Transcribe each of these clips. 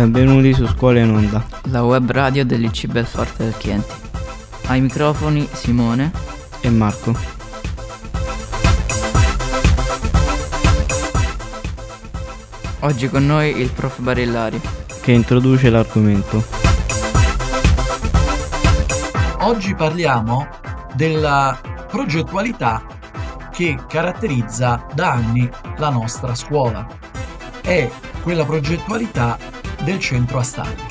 Benvenuti su Scuola in Onda, la web radio dell'IC Belforte del Chienti. Ai microfoni Simone e Marco. Oggi con noi il prof Barillari che introduce l'argomento. Oggi parliamo della progettualità che caratterizza da anni la nostra scuola. È quella progettualità del centro Astagni.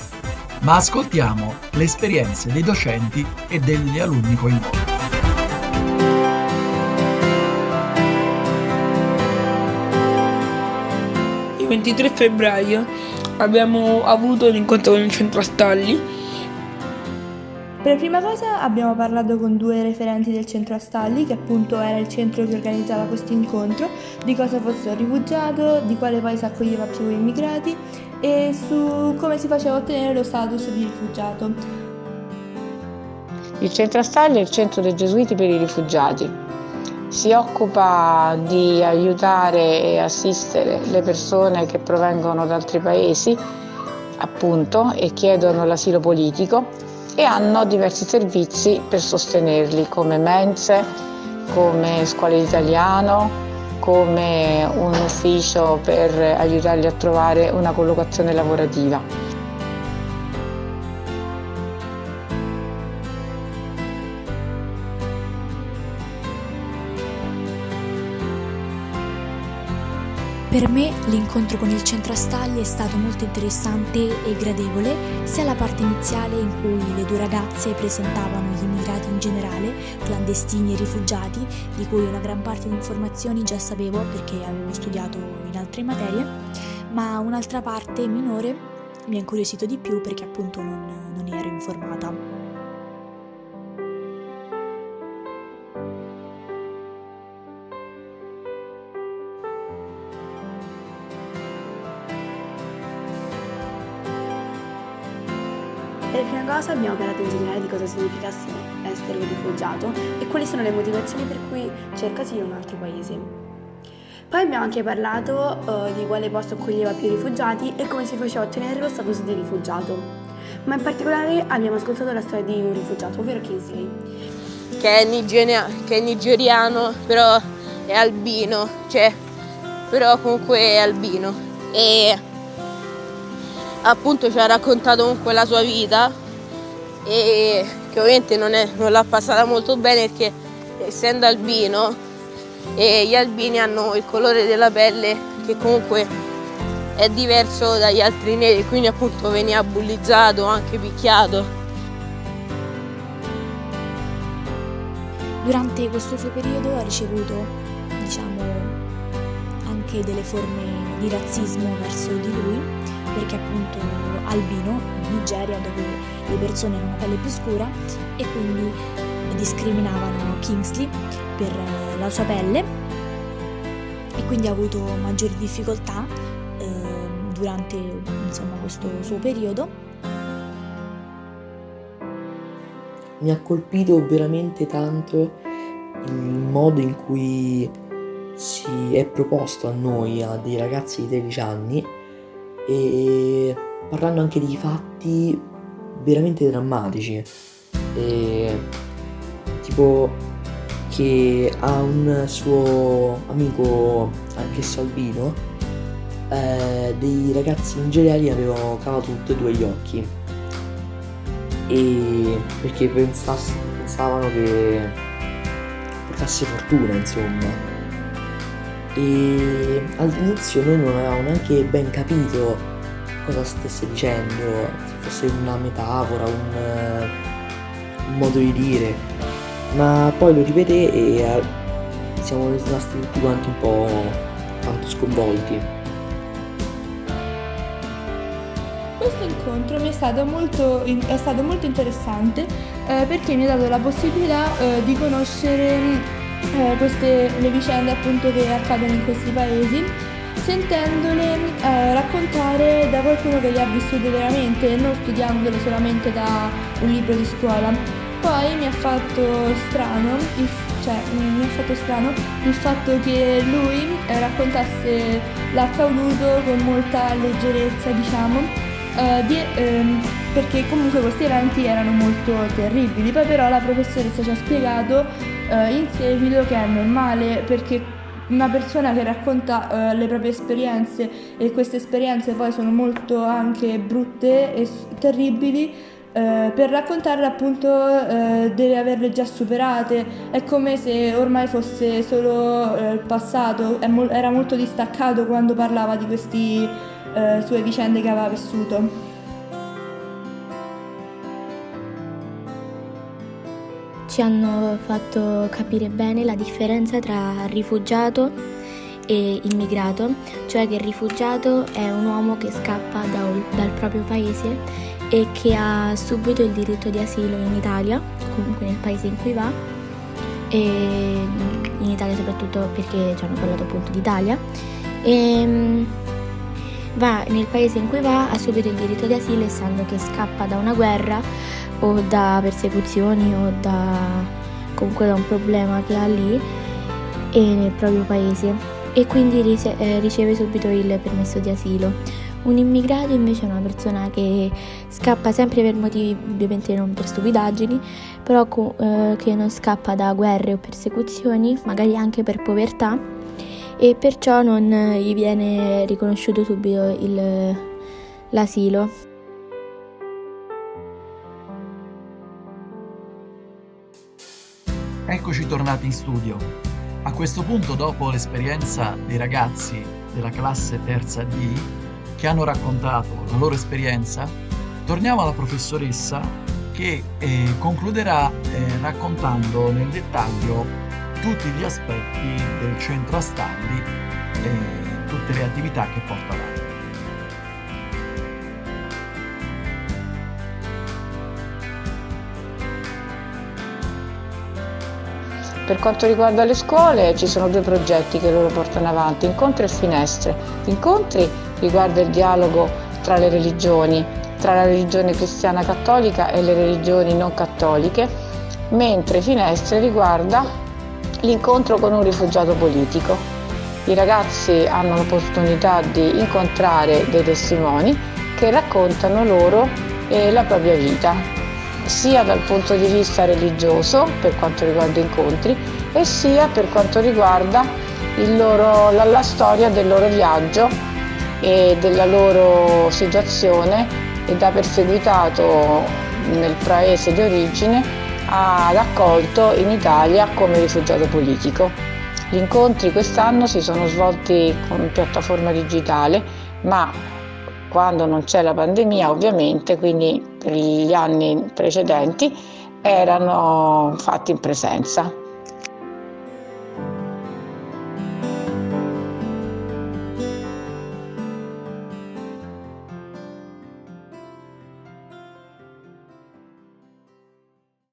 Ma ascoltiamo le esperienze dei docenti e degli alunni coinvolti. Il 23 febbraio abbiamo avuto l'incontro con il centro Astalli per prima cosa abbiamo parlato con due referenti del centro Astalli, che appunto era il centro che organizzava questo incontro, di cosa fosse un rifugiato, di quale paese accoglieva più immigrati e su come si faceva ottenere lo status di rifugiato. Il centro Astalli è il centro dei gesuiti per i rifugiati. Si occupa di aiutare e assistere le persone che provengono da altri paesi, appunto, e chiedono l'asilo politico e hanno diversi servizi per sostenerli come mense, come scuole di italiano, come un ufficio per aiutarli a trovare una collocazione lavorativa. Per me l'incontro con il centro Astagli è stato molto interessante e gradevole, sia la parte iniziale in cui le due ragazze presentavano gli immigrati in generale, clandestini e rifugiati, di cui una gran parte di informazioni già sapevo perché avevo studiato in altre materie, ma un'altra parte minore mi ha incuriosito di più perché appunto non, non ero informata. Per prima cosa abbiamo parlato in generale di cosa significasse essere un rifugiato e quali sono le motivazioni per cui cercasi in un altro paese. Poi abbiamo anche parlato uh, di quale posto accoglieva più rifugiati e come si faceva a ottenere lo status di rifugiato. Ma in particolare abbiamo ascoltato la storia di un rifugiato, ovvero Kingsley. Che è, nigeria- che è nigeriano, però è albino, cioè, però comunque è albino. E appunto ci ha raccontato comunque la sua vita e che ovviamente non, è, non l'ha passata molto bene perché essendo albino e gli albini hanno il colore della pelle che comunque è diverso dagli altri neri, quindi appunto veniva bullizzato, anche picchiato. Durante questo suo periodo ha ricevuto, diciamo, anche delle forme di razzismo verso di lui perché appunto albino in Nigeria dove le persone hanno una pelle più scura e quindi discriminavano Kingsley per la sua pelle e quindi ha avuto maggiori difficoltà eh, durante insomma, questo suo periodo. Mi ha colpito veramente tanto il modo in cui si è proposto a noi, a dei ragazzi di 13 anni, e parlando anche di fatti veramente drammatici. E, tipo che a un suo amico, anch'esso albino, eh, dei ragazzi nigeriani avevano cavato tutti e due gli occhi. E perché pensavano che portasse fortuna, insomma e all'inizio noi non avevamo neanche ben capito cosa stesse dicendo, se fosse una metafora, un, un modo di dire, ma poi lo ripete e eh, siamo rimasti tutti quanti un po' tanto sconvolti. Questo incontro mi è stato molto, è stato molto interessante eh, perché mi ha dato la possibilità eh, di conoscere eh, queste le vicende appunto che accadono in questi paesi sentendole eh, raccontare da qualcuno che le ha vissute veramente non studiandole solamente da un libro di scuola. Poi mi ha fatto strano, il, cioè, mi ha fatto strano il fatto che lui eh, raccontasse l'accaduto con molta leggerezza, diciamo, eh, di, ehm, perché comunque questi eventi erano molto terribili. Poi però la professoressa ci ha spiegato eh, in seguito che è normale perché una persona che racconta eh, le proprie esperienze e queste esperienze poi sono molto anche brutte e terribili, eh, per raccontarle appunto eh, deve averle già superate, è come se ormai fosse solo eh, il passato, mo- era molto distaccato quando parlava di queste eh, sue vicende che aveva vissuto. Ci hanno fatto capire bene la differenza tra rifugiato e immigrato, cioè che il rifugiato è un uomo che scappa da, dal proprio paese e che ha subito il diritto di asilo in Italia, comunque nel paese in cui va, in Italia soprattutto perché ci hanno parlato appunto d'Italia, e mm, va nel paese in cui va, ha subito il diritto di asilo essendo che scappa da una guerra o da persecuzioni o da comunque da un problema che ha lì e nel proprio paese e quindi eh, riceve subito il permesso di asilo. Un immigrato invece è una persona che scappa sempre per motivi ovviamente non per stupidaggini, però eh, che non scappa da guerre o persecuzioni, magari anche per povertà e perciò non gli viene riconosciuto subito il, l'asilo. Eccoci tornati in studio. A questo punto, dopo l'esperienza dei ragazzi della classe terza D che hanno raccontato la loro esperienza, torniamo alla professoressa che eh, concluderà eh, raccontando nel dettaglio tutti gli aspetti del centro Astalli e tutte le attività che porta avanti. Per quanto riguarda le scuole ci sono due progetti che loro portano avanti, incontri e finestre. Incontri riguarda il dialogo tra le religioni, tra la religione cristiana cattolica e le religioni non cattoliche, mentre finestre riguarda l'incontro con un rifugiato politico. I ragazzi hanno l'opportunità di incontrare dei testimoni che raccontano loro eh, la propria vita, sia dal punto di vista religioso per quanto riguarda incontri e sia per quanto riguarda loro, la, la storia del loro viaggio e della loro situazione da perseguitato nel paese di origine ad accolto in Italia come rifugiato politico. Gli incontri quest'anno si sono svolti con piattaforma digitale, ma quando non c'è la pandemia ovviamente, quindi per gli anni precedenti, erano fatti in presenza.